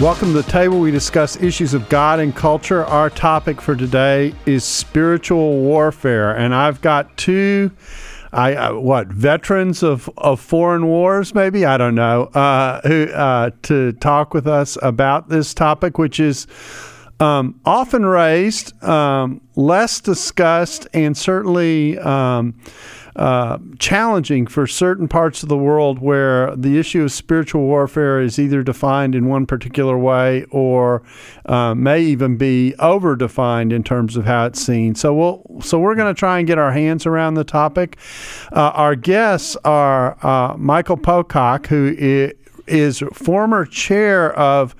Welcome to the table. We discuss issues of God and culture. Our topic for today is spiritual warfare, and I've got two. I uh, what veterans of, of foreign wars maybe I don't know uh, who uh, to talk with us about this topic, which is um, often raised, um, less discussed, and certainly. Um, uh, challenging for certain parts of the world where the issue of spiritual warfare is either defined in one particular way or uh, may even be over defined in terms of how it's seen. So we'll so we're going to try and get our hands around the topic. Uh, our guests are uh, Michael Pocock, who is, is former chair of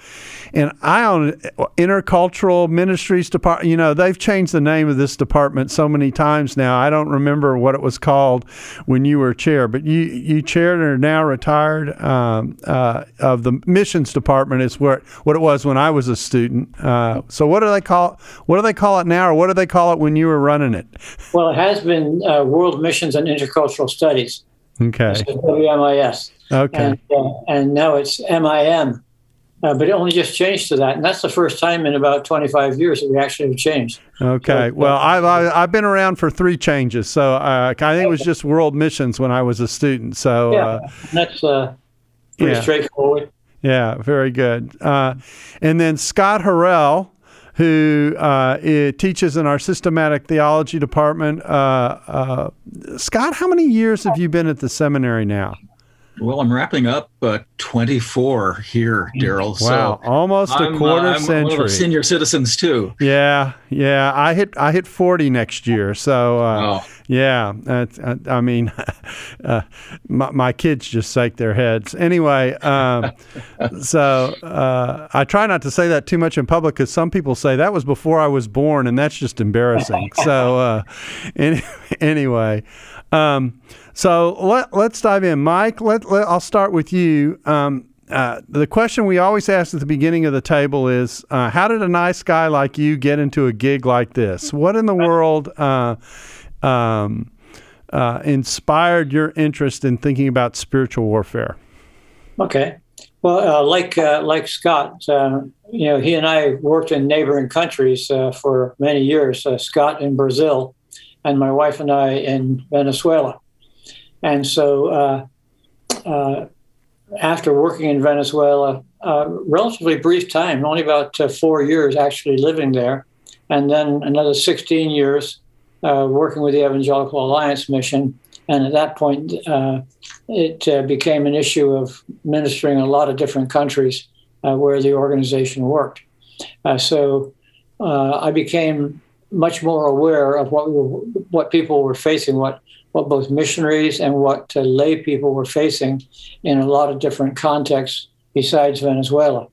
an I own intercultural ministries department. You know, they've changed the name of this department so many times now. I don't remember what it was called when you were chair, but you you chaired and are now retired um, uh, of the missions department. Is what what it was when I was a student. Uh, so what do they call what do they call it now, or what do they call it when you were running it? Well, it has been uh, World Missions and Intercultural Studies. Okay. WMIS. Okay. And, uh, and now it's MIM. Uh, but it only just changed to that, and that's the first time in about 25 years that we actually have changed. Okay, so, well, I've I've been around for three changes, so uh, I think it was just World Missions when I was a student. So yeah, uh, that's uh, pretty yeah. straightforward. Yeah, very good. Uh, and then Scott Horrell, who uh, teaches in our systematic theology department. Scott, how many years have you been at the seminary now? Well, I'm wrapping up uh, 24 here, Darrell. Wow, so almost a I'm, quarter uh, I'm century. One of senior citizens too. Yeah, yeah. I hit I hit 40 next year, so uh, oh. Yeah. I, I mean, uh, my, my, kids just shake their heads. Anyway, um, so uh, I try not to say that too much in public because some people say that was before I was born, and that's just embarrassing. so uh, any, anyway. Um, so let, let's dive in. Mike, let, let I'll start with you. Um, uh, the question we always ask at the beginning of the table is uh, How did a nice guy like you get into a gig like this? What in the world uh, um, uh, inspired your interest in thinking about spiritual warfare? Okay. Well, uh, like uh, like Scott, you know, he and I worked in neighboring countries for many years. Scott in Brazil, and my wife and I in Venezuela. And so, uh, uh, after working in Venezuela, relatively brief time, only about uh, four years actually living there, and then another 16 years uh, working with the Evangelical Alliance Mission. And at that point, uh, it uh, became an issue of ministering in a lot of different countries where the organization worked. so I became much more aware of what we what people were facing, what what both missionaries and what uh, lay people were facing in a lot of different contexts besides Venezuela.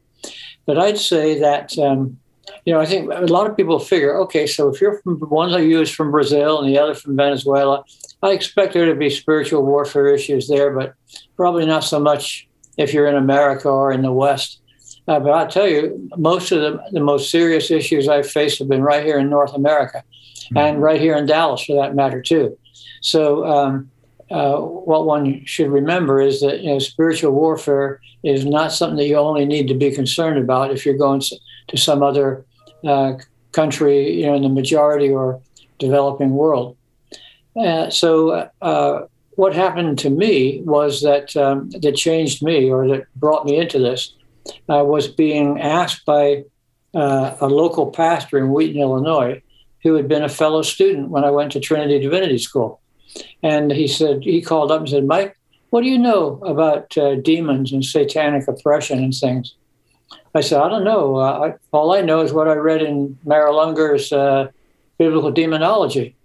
But I'd say that um, you know I think a lot of people figure, okay, so if you're from one of you is from Brazil and the other from Venezuela, I expect there to be spiritual warfare issues there, but probably not so much if you're in America or in the West. Uh, but I'll tell you, most of the, the most serious issues I've faced have been right here in North America mm-hmm. and right here in Dallas, for that matter, too. So, um, uh, what one should remember is that you know, spiritual warfare is not something that you only need to be concerned about if you're going to some other uh, country, you know, in the majority or developing world. Uh, so, uh, what happened to me was that um, that changed me or that brought me into this uh, was being asked by uh, a local pastor in Wheaton, Illinois, who had been a fellow student when I went to Trinity Divinity School. And he said, he called up and said, Mike, what do you know about uh, demons and satanic oppression and things? I said, I don't know. I, all I know is what I read in Merrill Unger's uh, Biblical Demonology.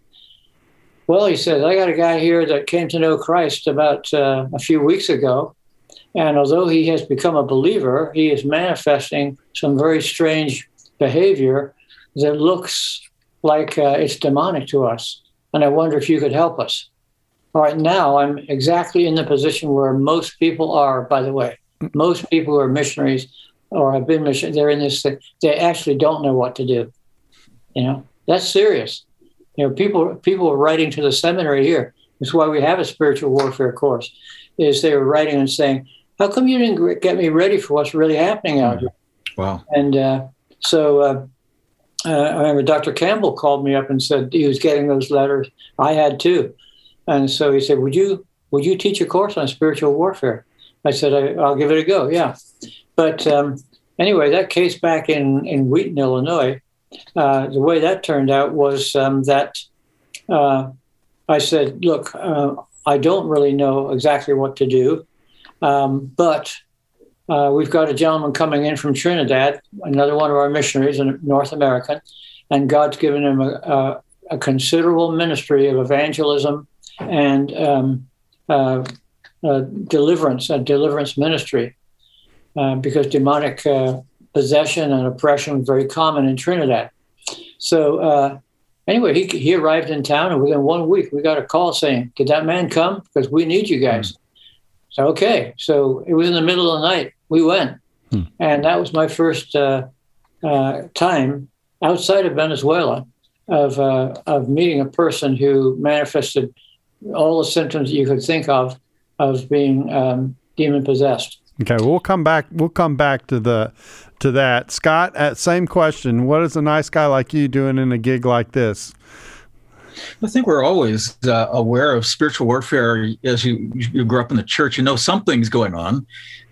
Well, he said, I got a guy here that came to know Christ about uh, a few weeks ago. And although he has become a believer, he is manifesting some very strange behavior that looks like uh, it's demonic to us. And I wonder if you could help us. All right, now I'm exactly in the position where most people are, by the way. Most people who are missionaries or have been missionaries, they're in this, thing. they actually don't know what to do. You know, that's serious. You know, people people are writing to the seminary here. That's why we have a spiritual warfare course. Is they were writing and saying, "How come you didn't get me ready for what's really happening out here?" Wow. And uh, so uh, uh, I remember Dr. Campbell called me up and said he was getting those letters. I had too, and so he said, "Would you would you teach a course on spiritual warfare?" I said, I, will give it a go." Yeah, but um, anyway, that case back in in Wheaton, Illinois, uh, the way that turned out was um, that uh, I said, "Look, uh, I don't really know exactly what to do, um, but." Uh, we've got a gentleman coming in from Trinidad, another one of our missionaries, a North American, and God's given him a, a, a considerable ministry of evangelism and um, uh, uh, deliverance, a deliverance ministry, uh, because demonic uh, possession and oppression was very common in Trinidad. So uh, anyway, he, he arrived in town, and within one week, we got a call saying, "Did that man come? Because we need you guys." Mm. So okay, so it was in the middle of the night. We went, hmm. and that was my first uh, uh, time outside of Venezuela of uh, of meeting a person who manifested all the symptoms you could think of of being um, demon possessed. Okay, we'll come back. We'll come back to the to that. Scott, uh, same question. What is a nice guy like you doing in a gig like this? I think we're always uh, aware of spiritual warfare as you you grew up in the church. You know something's going on.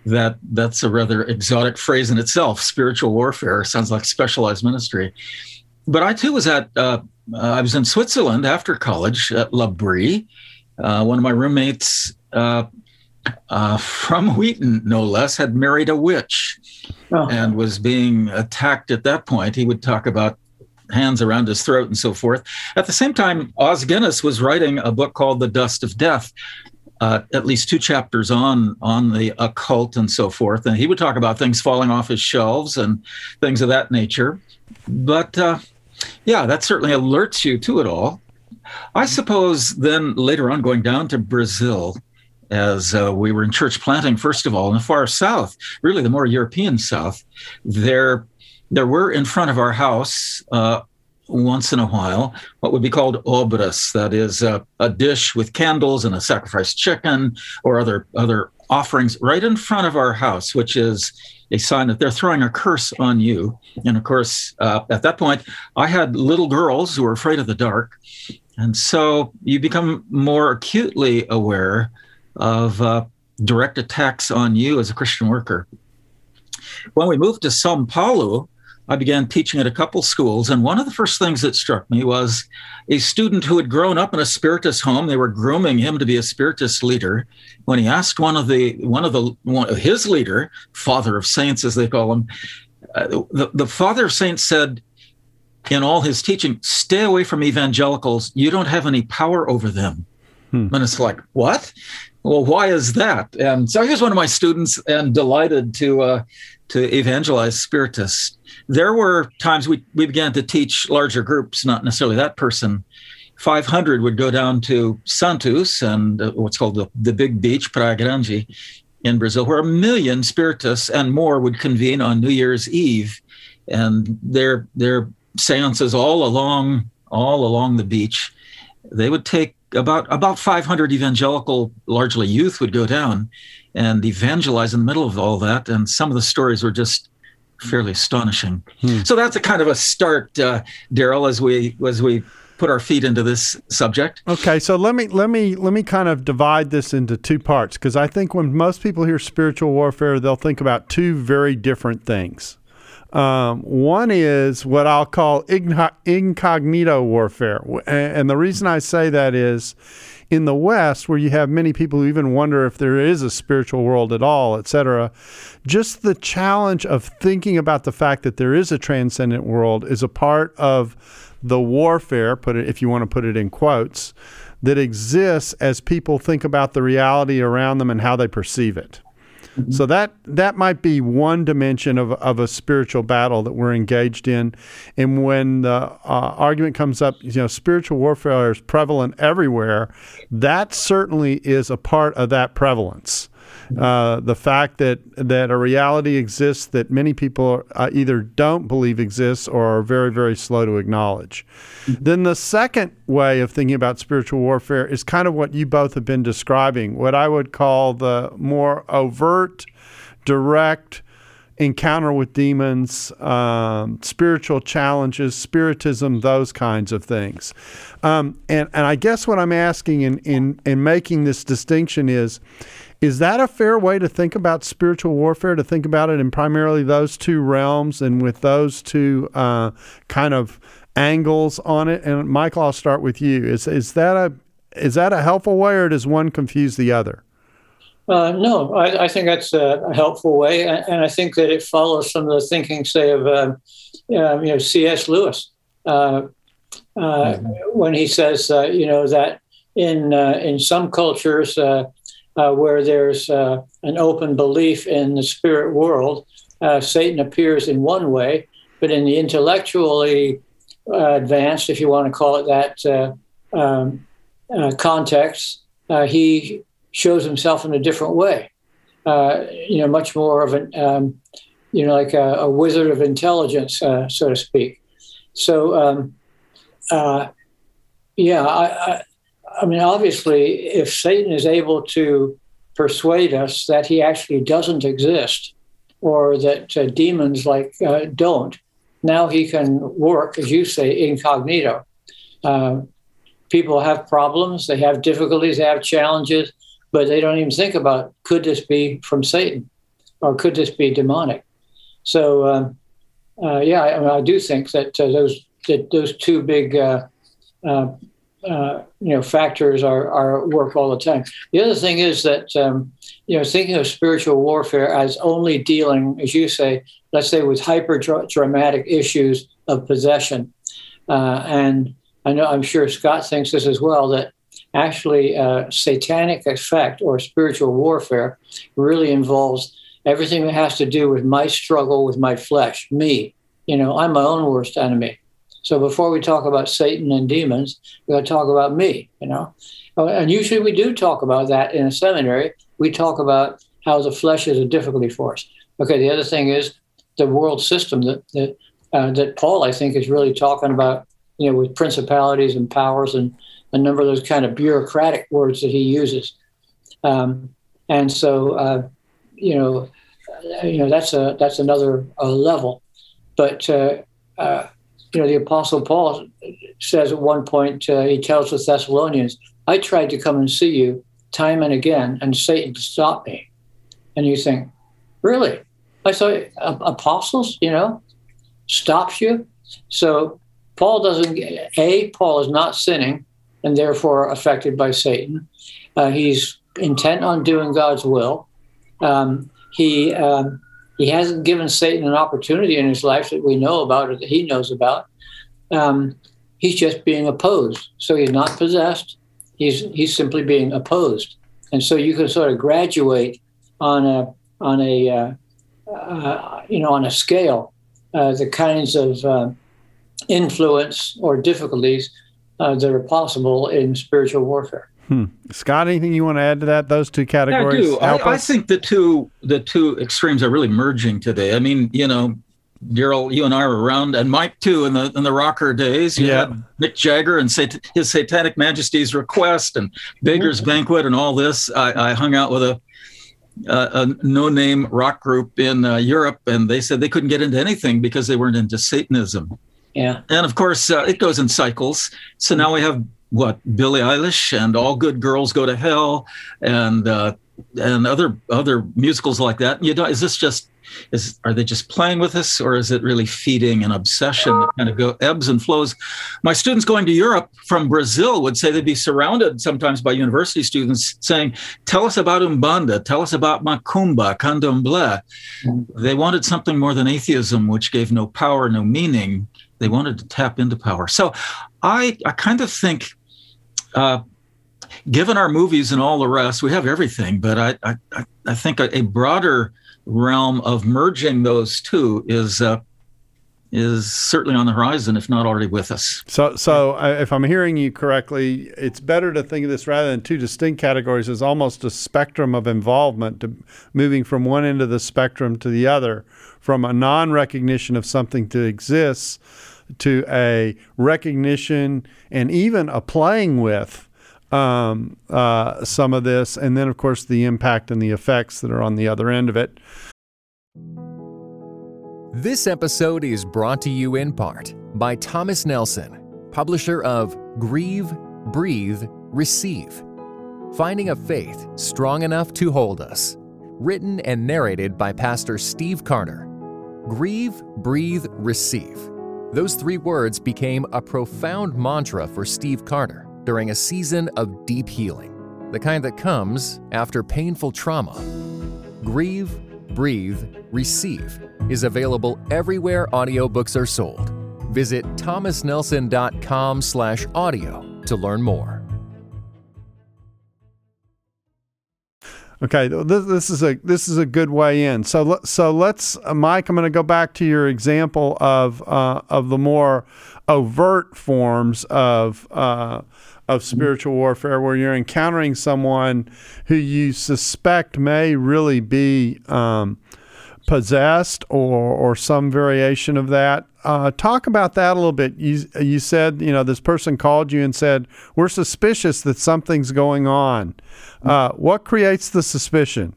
That that's a rather exotic phrase in itself. Spiritual warfare sounds like specialized ministry. But I too was at. Uh, uh, I was in Switzerland after college at L'Abri. Uh, one of my roommates uh, from Wheaton, no less, had married a witch. Oh. And was being attacked at that point. He would talk about hands around his throat and so forth. At the same time, Os Guinness was writing a book called The Dust of Death, uh, at least two chapters on on the occult and so forth. And he would talk about things falling off his shelves and things of that nature. But uh, yeah, that certainly alerts you to it all. I suppose then later on, going down to Brazil, as uh, we were in church planting, first of all, in the far south, really the more European south, there there were in front of our house uh, once in a while what would be called obras, that is uh, a dish with candles and a sacrificed chicken or other other offerings right in front of our house, which is a sign that they're throwing a curse on you. And of course, uh, at that point, I had little girls who were afraid of the dark. And so you become more acutely aware of uh, direct attacks on you as a Christian worker. When we moved to Sao Paulo, I began teaching at a couple schools, and one of the first things that struck me was a student who had grown up in a spiritist home. They were grooming him to be a spiritist leader. When he asked one of the one of the one of his leader, father of saints as they call him, uh, the, the father of saints said in all his teaching, "Stay away from evangelicals. You don't have any power over them." Hmm. And it's like, what? Well, why is that? And so here's one of my students, and delighted to uh, to evangelize spiritists there were times we, we began to teach larger groups, not necessarily that person. 500 would go down to Santos and uh, what's called the, the big beach, Praia Grande, in Brazil, where a million spiritists and more would convene on New Year's Eve. And their, their seances all along, all along the beach, they would take about, about 500 evangelical, largely youth would go down and evangelize in the middle of all that. And some of the stories were just fairly astonishing. Hmm. So that's a kind of a start, uh, Darrell, as we as we put our feet into this subject. Okay, so let me let me let me kind of divide this into two parts because I think when most people hear spiritual warfare, they'll think about two very different things. Um, one is what I'll call incognito warfare, and the reason I say that is in the West, where you have many people who even wonder if there is a spiritual world at all, etc., just the challenge of thinking about the fact that there is a transcendent world is a part of the warfare, put it if you want to put it in quotes, that exists as people think about the reality around them and how they perceive it. Mm-hmm. So that that might be one dimension of, of a spiritual battle that we're engaged in. And when the uh, argument comes up, you know, spiritual warfare is prevalent everywhere. That certainly is a part of that prevalence. Uh, the fact that that a reality exists that many people uh, either don't believe exists or are very very slow to acknowledge. Mm-hmm. Then the second way of thinking about spiritual warfare is kind of what you both have been describing, what I would call the more overt, direct encounter with demons, um, spiritual challenges, spiritism, those kinds of things. Um, and, and I guess what I'm asking in, in, in making this distinction is is that a fair way to think about spiritual warfare? To think about it in primarily those two realms and with those two uh, kind of angles on it? And Michael, I'll start with you. Is is that a is that a helpful way, or does one confuse the other? Uh, no, I, I, think that's a, helpful way, and I think that it follows some of the thinking, say, of uh, you know C.S. Lewis uh, uh, mm-hmm. when he says, uh, you know, that in in some cultures uh, where there's uh, an open belief in the spirit world, uh, Satan appears in one way, but in the intellectually uh, advanced, if you want to call it that, uh, um, context, he shows himself in a different way. you know, much more of an, um, you know, like a, a wizard of intelligence, so to speak. So, um, yeah, I I mean, obviously, if Satan is able to persuade us that he actually doesn't exist or that uh, demons like uh, don't, now he can work, as you say, incognito. Uh, people have problems, they have difficulties, they have challenges, but they don't even think about could this be from Satan or could this be demonic? So, um, uh, yeah, I, I, do think that uh, those that those two big uh, you know factors are, are work all the time. The other thing is that um, you know thinking of spiritual warfare as only dealing, as you say, let's say with hyper dramatic issues of possession, uh, and I know I'm sure Scott thinks this as well that actually uh, satanic effect or spiritual warfare really involves everything that has to do with my struggle with my flesh, me. You know, I'm my own worst enemy. So before we talk about Satan and demons, we got to talk about me, you know. Uh, and usually we do talk about that in a seminary. We talk about how the flesh is a difficulty for us. Okay, the other thing is the world system that that, uh, that Paul, I think, is really talking about, you know, with principalities and powers and a number of those kind of bureaucratic words that he uses. Um, and so, uh, you know, uh, you know that's a that's another uh, level. But uh, you know, the Apostle Paul says at one point, uh, he tells the Thessalonians, I tried to come and see you time and again, and Satan stopped me. And you think, really? I thought apostles, you know, stops you. So Paul doesn't, A, Paul is not sinning and therefore affected by Satan. Uh, he's intent on doing God's will. Um, he um, he hasn't given Satan an opportunity in his life that we know about or that he knows about. Um, he's just being opposed. So he's not possessed. He's he's simply being opposed. And so you can sort of graduate on a on a uh, uh, you know on a scale uh, the kinds of uh, influence or difficulties uh, that are possible in spiritual warfare. Hmm. Scott, anything you want to add to that? Those two categories. Yeah, I do. I, I, think the two the two extremes are really merging today. I mean, you know, Darrell, you and I were around, and Mike too in the in the rocker days. You yeah, Mick Jagger and Sat- his Satanic Majesty's Request and Beggar's mm-hmm. Banquet and all this. I, I hung out with a a no-name rock group in uh, Europe, and they said they couldn't get into anything because they weren't into Satanism. Yeah, and of course uh, it goes in cycles. So now we have what Billie Eilish and All Good Girls Go to Hell and uh, and other other musicals like that. You know, is this just is are they just playing with us or is it really feeding an obsession that kind of go ebbs and flows? My students going to Europe from Brazil would say they'd be surrounded sometimes by university students saying, "Tell us about Umbanda, tell us about Macumba, Candomblé." They wanted something more than atheism, which gave no power, no meaning they wanted to tap into power. So I I kind of think. Uh, given our movies and all the rest, we have everything. But I, I, I think a, a broader realm of merging those two is uh, is certainly on the horizon, if not already with us. So, so uh, if I'm hearing you correctly, it's better to think of this rather than two distinct categories as almost a spectrum of involvement, to moving from one end of the spectrum to the other, from a non-recognition of something to exist to a recognition and even a playing with um, uh, some of this, and then of course the impact and the effects that are on the other end of it. This episode is brought to you in part by Thomas Nelson, publisher of Grieve, Breathe, Receive Finding a Faith Strong Enough to Hold Us. Written and narrated by Pastor Steve Carter. Grieve, Breathe, Receive. Those three words became a profound mantra for Steve Carter during a season of deep healing, the kind that comes after painful trauma. Grieve, Breathe, Receive is available everywhere audiobooks are sold. Visit thomasnelson.com slash audio to learn more. Okay, this, this is a this is a good way in. So so let's, uh, Mike. I'm going to go back to your example of uh, of the more overt forms of uh, of spiritual warfare, where you're encountering someone who you suspect may really be um, possessed or or some variation of that. Uh, talk about that a little bit. You you said you know this person called you and said we're suspicious that something's going on. Uh, what creates the suspicion?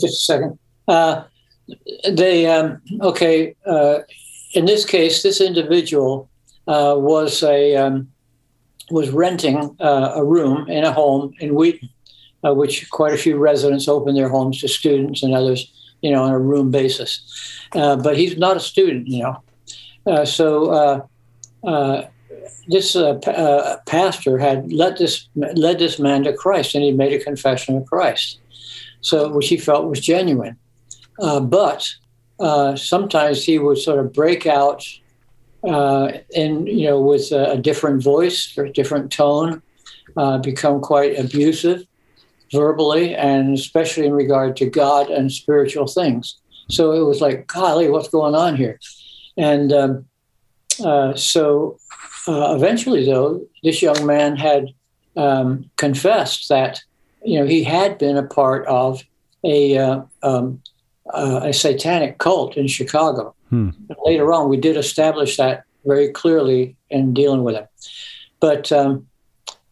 Just a second. Uh, they um, okay. Uh, in this case, this individual uh, was a um, was renting uh, a room in a home in Wheaton uh, which quite a few residents open their homes to students and others, you know, on a room basis. Uh, but he's not a student, you know. Uh, so uh, uh, this uh, pastor had led this led this man to Christ, and he made a confession of Christ, so which he felt was genuine. but sometimes he would sort of break out, and you know, with a, a different voice or a different tone, become quite abusive verbally and especially in regard to God and spiritual things. So it was like, golly, what's going on here? And um, uh, so uh, eventually, though, this young man had um, confessed that you know he had been a part of a uh, um, uh, a satanic cult in Chicago. Hmm. Later on, we did establish that very clearly in dealing with him. But um,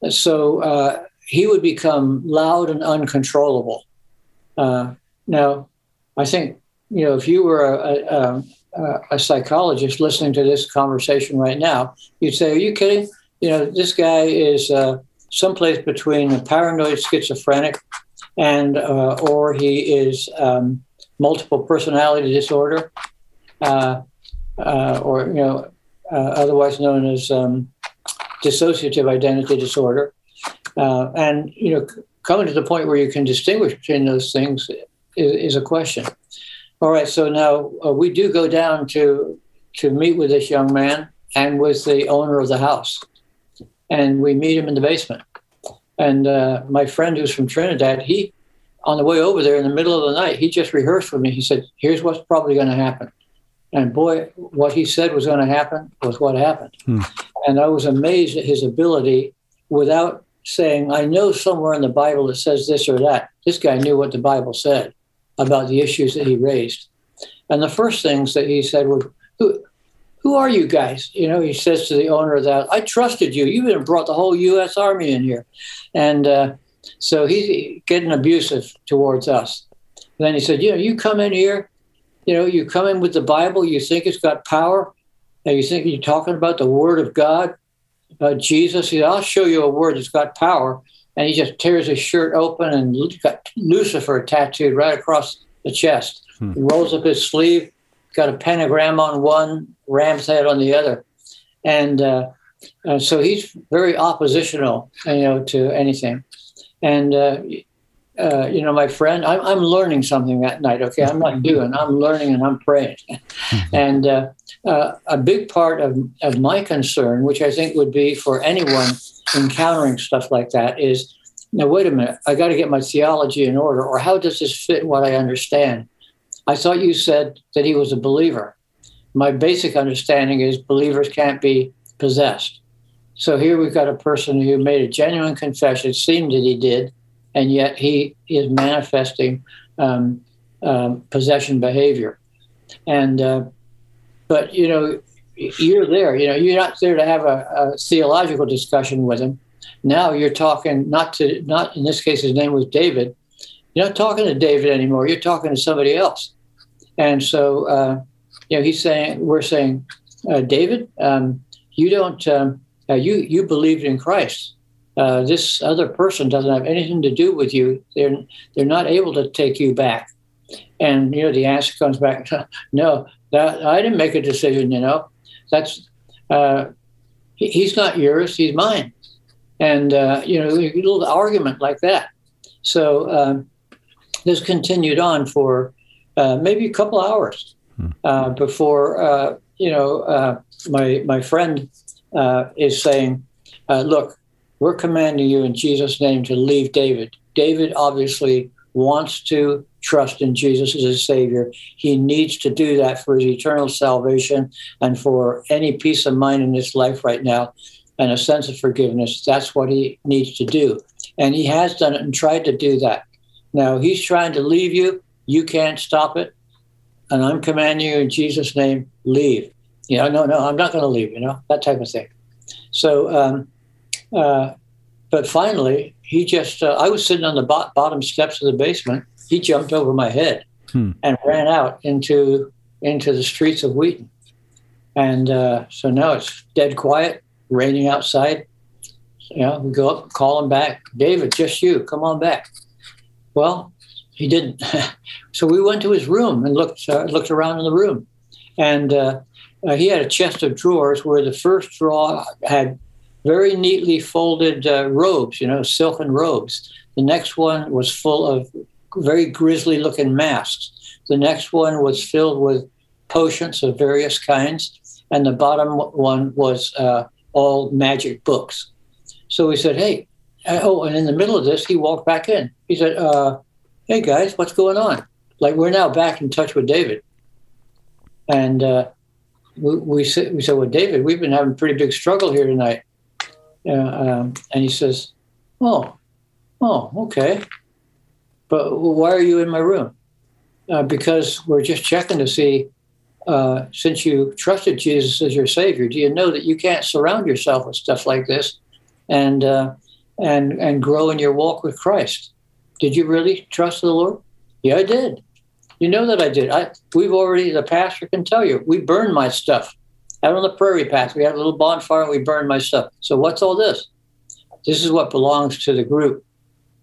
so uh, he would become loud and uncontrollable. Uh, now, I think you know if you were a, a, a, psychologist listening to this conversation right now, you'd say, "Are you kidding? You know, this guy is uh, someplace between a paranoid schizophrenic and uh, or he is um, multiple personality disorder, uh, uh, or you know, uh, otherwise known as um, dissociative identity disorder." Uh, and you know, coming to the point where you can distinguish between those things is, is a question. All right, so now uh, we do go down to to meet with this young man and with the owner of the house, and we meet him in the basement. And uh, my friend who's from Trinidad, he on the way over there in the middle of the night, he just rehearsed with me. He said, "Here's what's probably going to happen." And boy, what he said was going to happen was what happened. Hmm. And I was amazed at his ability, without saying, I know somewhere in the Bible it says this or that. This guy knew what the Bible said about the issues that he raised. And the first things that he said were, Who, who are you guys? You know, he says to the owner of that, I trusted you. You even brought the whole U.S. Army in here. And uh, so he's getting abusive towards us. And then he said, You know, you come in here, you know, you come in with the Bible, you think it's got power, and you think you're talking about the Word of God uh, Jesus. He said, I'll show you a word that's got power. And he just tears his shirt open and got Lucifer tattooed right across the chest. Hmm. He rolls up his sleeve, got a pentagram on one, ram's head on the other. And uh, uh, so he's very oppositional, you know, to anything. And uh, you know, my friend, I'm, I'm learning something that night. Okay, I'm not doing. I'm learning and I'm praying. and uh, uh, a big part of of my concern, which I think would be for anyone encountering stuff like that, is now wait a minute. I got to get my theology in order, or how does this fit what I understand? I thought you said that he was a believer. My basic understanding is believers can't be possessed. So here we've got a person who made a genuine confession, it seemed that he did, and yet he is manifesting um, um, possession behavior. And uh, but you know, you're there. You know, you're not there to have a, a, theological discussion with him. Now you're talking not to not in this case his name was David. You're not talking to David anymore. You're talking to somebody else. And so uh, you know he's saying we're saying uh, David, um, you don't um, uh, you you believed in Christ. Uh, this other person doesn't have anything to do with you. They're they're not able to take you back. And you know the answer comes back, no, that I didn't make a decision. You know, that's uh, he, he's not yours, he's mine. And uh, you know, a little argument like that. So um, this continued on for uh, maybe a couple hours hmm. uh, before uh, you know my my friend is saying, "Look, we're commanding you in Jesus' name to leave David. David obviously wants to trust in Jesus as a Savior. He needs to do that for his eternal salvation and for any peace of mind in his life right now and a sense of forgiveness. That's what he needs to do. And he has done it and tried to do that. Now he's trying to leave you. You can't stop it. And I'm commanding you in Jesus' name, leave. You know, no, no, I'm not going to leave, you know, that type of thing. So, um, uh, but finally, he just, uh, I was sitting on the bo- bottom steps of the basement. He jumped over my head hmm. and ran out into into the streets of Wheaton. And uh, so now it's dead quiet, raining outside. You know, we go up, call him back. David, just you, come on back. Well, he didn't. so we went to his room and looked uh, looked around in the room, and uh, uh, he had a chest of drawers where the first drawer had very neatly folded uh, robes, you know, silken robes. The next one was full of very grisly looking masks. The next one was filled with potions of various kinds. And the bottom one was uh, all magic books. So we said, hey, uh, oh, and in the middle of this, he walked back in. He said, uh, hey guys, what's going on? Like we're now back in touch with David. And uh, we, we, said, we said, well, David, we've been having a pretty big struggle here tonight. Um, and he says, "Oh, oh, okay, but why are you in my room? Uh, because we're just checking to see." Uh, since you trusted Jesus as your Savior, do you know that you can't surround yourself with stuff like this, and uh, and and grow in your walk with Christ? Did you really trust the Lord? Yeah, I did. You know that I did. I we've already the pastor can tell you we burned my stuff out on the prairie path. We had a little bonfire and we burned my stuff. So what's all this? This is what belongs to the group.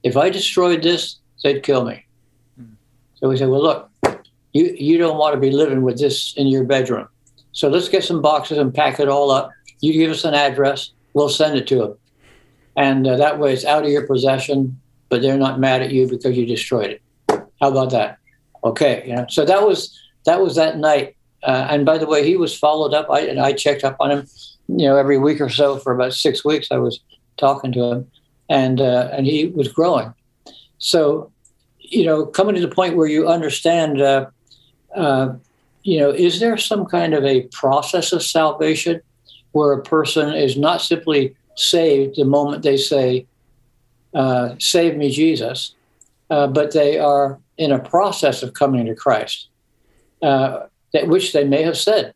If I destroyed this, they'd kill me. So we said, well, look, you, you don't want to be living with this in your bedroom. So let's get some boxes and pack it all up. You give us an address, we'll send it to them. And uh, that way it's out of your possession, but they're not mad at you because you destroyed it. How about that? Okay, you know. So that was that was that night uh, and by the way, he was followed up. I and I checked up on him, you know, every week or so for about six weeks. I was talking to him, and uh, and he was growing. So, you know, coming to the point where you understand, uh, uh you know, is there some kind of a process of salvation where a person is not simply saved the moment they say, uh, "Save me, Jesus," uh, but they are in a process of coming to Christ that which they may have said,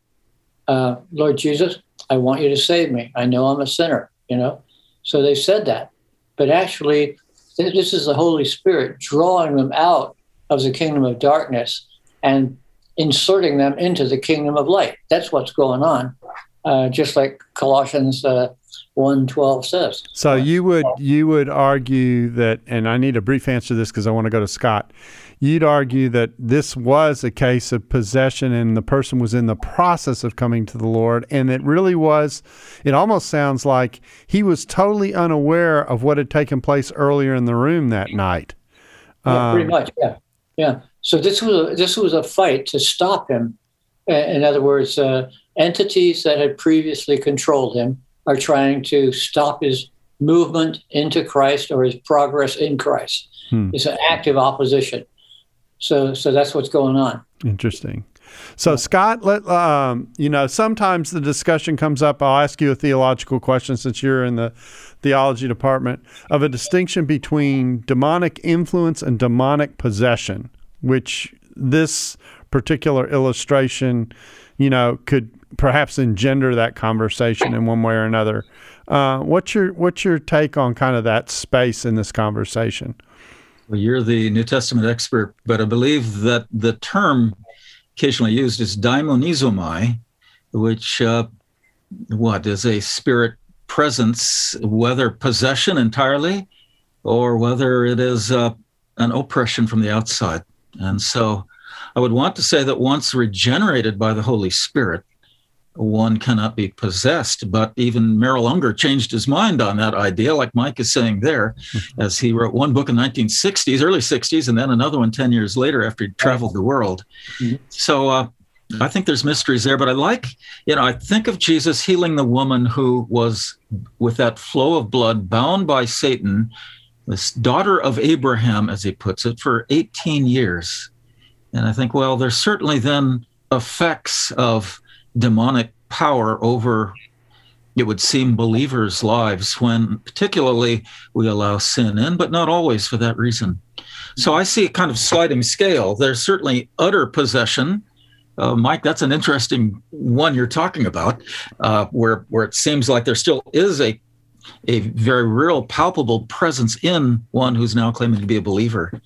uh, Lord Jesus, I want you to save me. I know I'm a sinner, you know. So they said that. But actually, this is the Holy Spirit drawing them out of the kingdom of darkness and inserting them into the kingdom of light. That's what's going on, uh, just like Colossians uh, 112 says. So you would you would argue that, and I need a brief answer to this because I want to go to Scott you'd argue that this was a case of possession and the person was in the process of coming to the Lord. And it really was, it almost sounds like he was totally unaware of what had taken place earlier in the room that night. Yeah, pretty um, much. Yeah, yeah. So this was a, this was a fight to stop him. In other words, uh, entities that had previously controlled him are trying to stop his movement into Christ or his progress in Christ. Hmm. It's an active opposition. So, so that's what's going on. Interesting. So, Scott, let um, you know. Sometimes the discussion comes up. I'll ask you a theological question since you're in the theology department of a distinction between demonic influence and demonic possession, which this particular illustration, you know, could perhaps engender that conversation in one way or another. Uh, what's your what's your take on kind of that space in this conversation? Well, you're the New Testament expert, but I believe that the term occasionally used is daimonizomai, which uh, what is a spirit presence, whether possession entirely or whether it is uh, an oppression from the outside. And so I would want to say that once regenerated by the Holy Spirit, one cannot be possessed. But even Merrill Unger changed his mind on that idea, like Mike is saying there, as he wrote one book in 1960s, early 60s, and then another one 10 years later after he traveled the world. Mm-hmm. So uh, I think there's mysteries there. But I like, you know, I think of Jesus healing the woman who was with that flow of blood bound by Satan, this daughter of Abraham, as he puts it, for 18 years. And I think, well, there's certainly then effects of demonic power over it would seem believers' lives when particularly we allow sin in, but not always for that reason. So I see a kind of sliding scale. There's certainly utter possession. Uh, Mike, that's an interesting one you're talking about, uh, where where it seems like there still is a a very real, palpable presence in one who's now claiming to be a believer.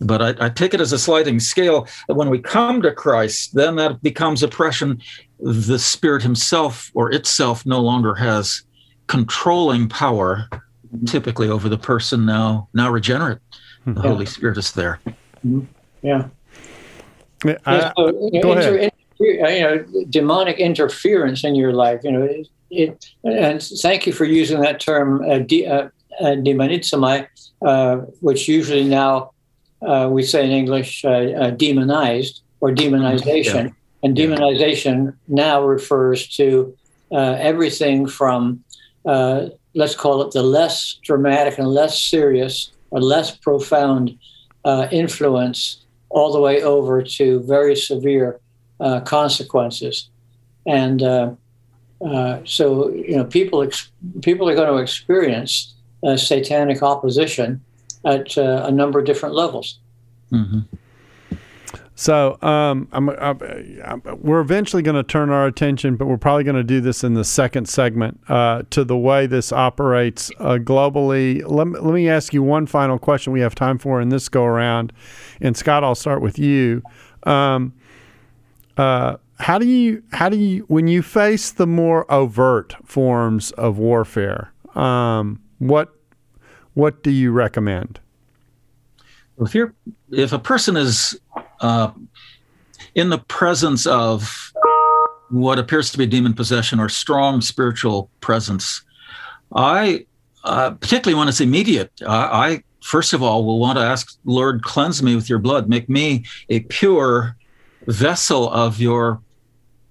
But I, I, take it as a sliding scale that when we come to Christ, then that becomes oppression. The Spirit Himself or itself no longer has controlling power, typically over the person now now regenerate. The yeah. Holy Spirit is there. Yeah. I, so, you know, go inter, ahead. Inter, you know, demonic interference in your life. You know, it, it and thank you for using that term, uh, de, uh, uh, uh, which usually now uh, we say in English, uh, uh, demonized or demonization. And demonization now refers to uh, everything from, uh, let's call it the less dramatic and less serious or less profound uh, influence, all the way over to very severe consequences. And so, you know, people ex- people are going to experience satanic opposition at uh, a number of different levels. Mm-hmm. So um, I'm, I'm, I'm, we're eventually going to turn our attention, but we're probably going to do this in the second segment uh, to the way this operates uh, globally. Let, let me ask you one final question we have time for in this go around. And Scott, I'll start with you. Um, uh, how do you how do you when you face the more overt forms of warfare? Um, what what do you recommend? If you're if a person is uh, in the presence of what appears to be demon possession or strong spiritual presence, I uh, particularly when it's immediate, I, I first of all will want to ask, Lord, cleanse me with your blood, make me a pure vessel of your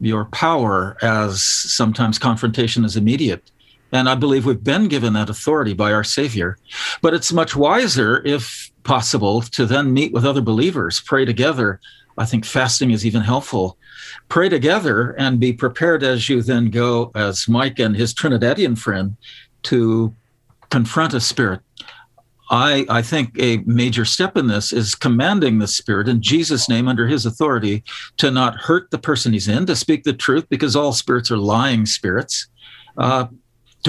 your power as sometimes confrontation is immediate and I believe we've been given that authority by our Savior. But it's much wiser, if possible, to then meet with other believers, pray together. I think fasting is even helpful. Pray together and be prepared as you then go, as Mike and his Trinidadian friend, to confront a spirit. I, I think a major step in this is commanding the spirit in Jesus' name under his authority to not hurt the person he's in, to speak the truth, because all spirits are lying spirits. Uh,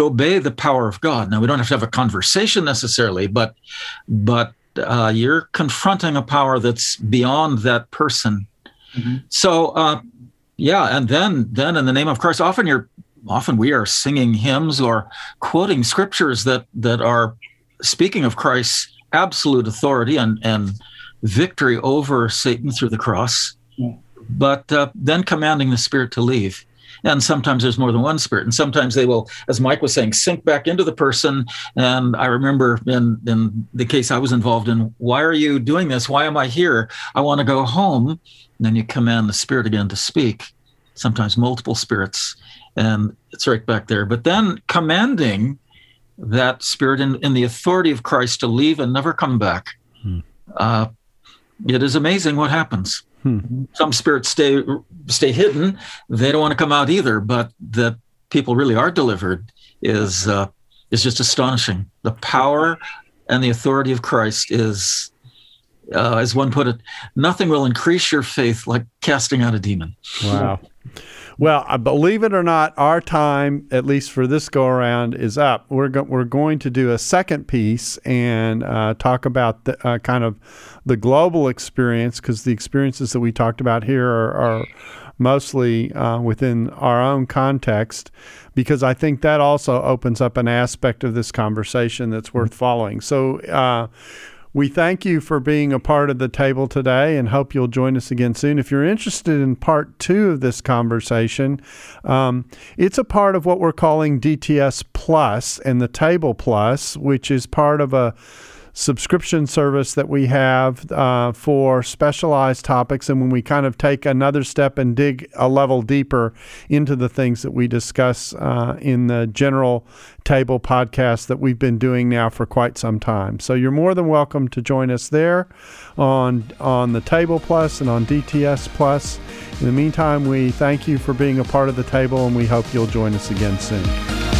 to obey the power of God. Now we don't have to have a conversation necessarily, but but uh, you're confronting a power that's beyond that person. Mm-hmm. So uh, yeah, and then then in the name of Christ, often you're often we are singing hymns or quoting scriptures that that are speaking of Christ's absolute authority and and victory over Satan through the cross, yeah. but uh, then commanding the spirit to leave. And sometimes there's more than one spirit. And sometimes they will, as Mike was saying, sink back into the person. And I remember in, in the case I was involved in, why are you doing this? Why am I here? I want to go home. And then you command the spirit again to speak, sometimes multiple spirits. And it's right back there. But then commanding that spirit in, in the authority of Christ to leave and never come back. Hmm. Uh, it is amazing what happens. Hmm. Some spirits stay stay hidden; they don't want to come out either. But that people really are delivered is uh, is just astonishing. The power and the authority of Christ is, uh, as one put it, nothing will increase your faith like casting out a demon. Wow. Well, believe it or not, our time, at least for this go around, is up. We're go- we're going to do a second piece and uh, talk about the, uh, kind of the global experience because the experiences that we talked about here are, are mostly uh, within our own context. Because I think that also opens up an aspect of this conversation that's worth following. So uh, we thank you for being a part of the table today and hope you'll join us again soon. If you're interested in part two of this conversation, um, it's a part of what we're calling DTS Plus and the Table Plus, which is part of a subscription service that we have uh, for specialized topics. And when we kind of take another step and dig a level deeper into the things that we discuss uh, in the general table podcast that we've been doing now for quite some time. So you're more than welcome to join us there on on the Table Plus and on DTS Plus. In the meantime, we thank you for being a part of the table and we hope you'll join us again soon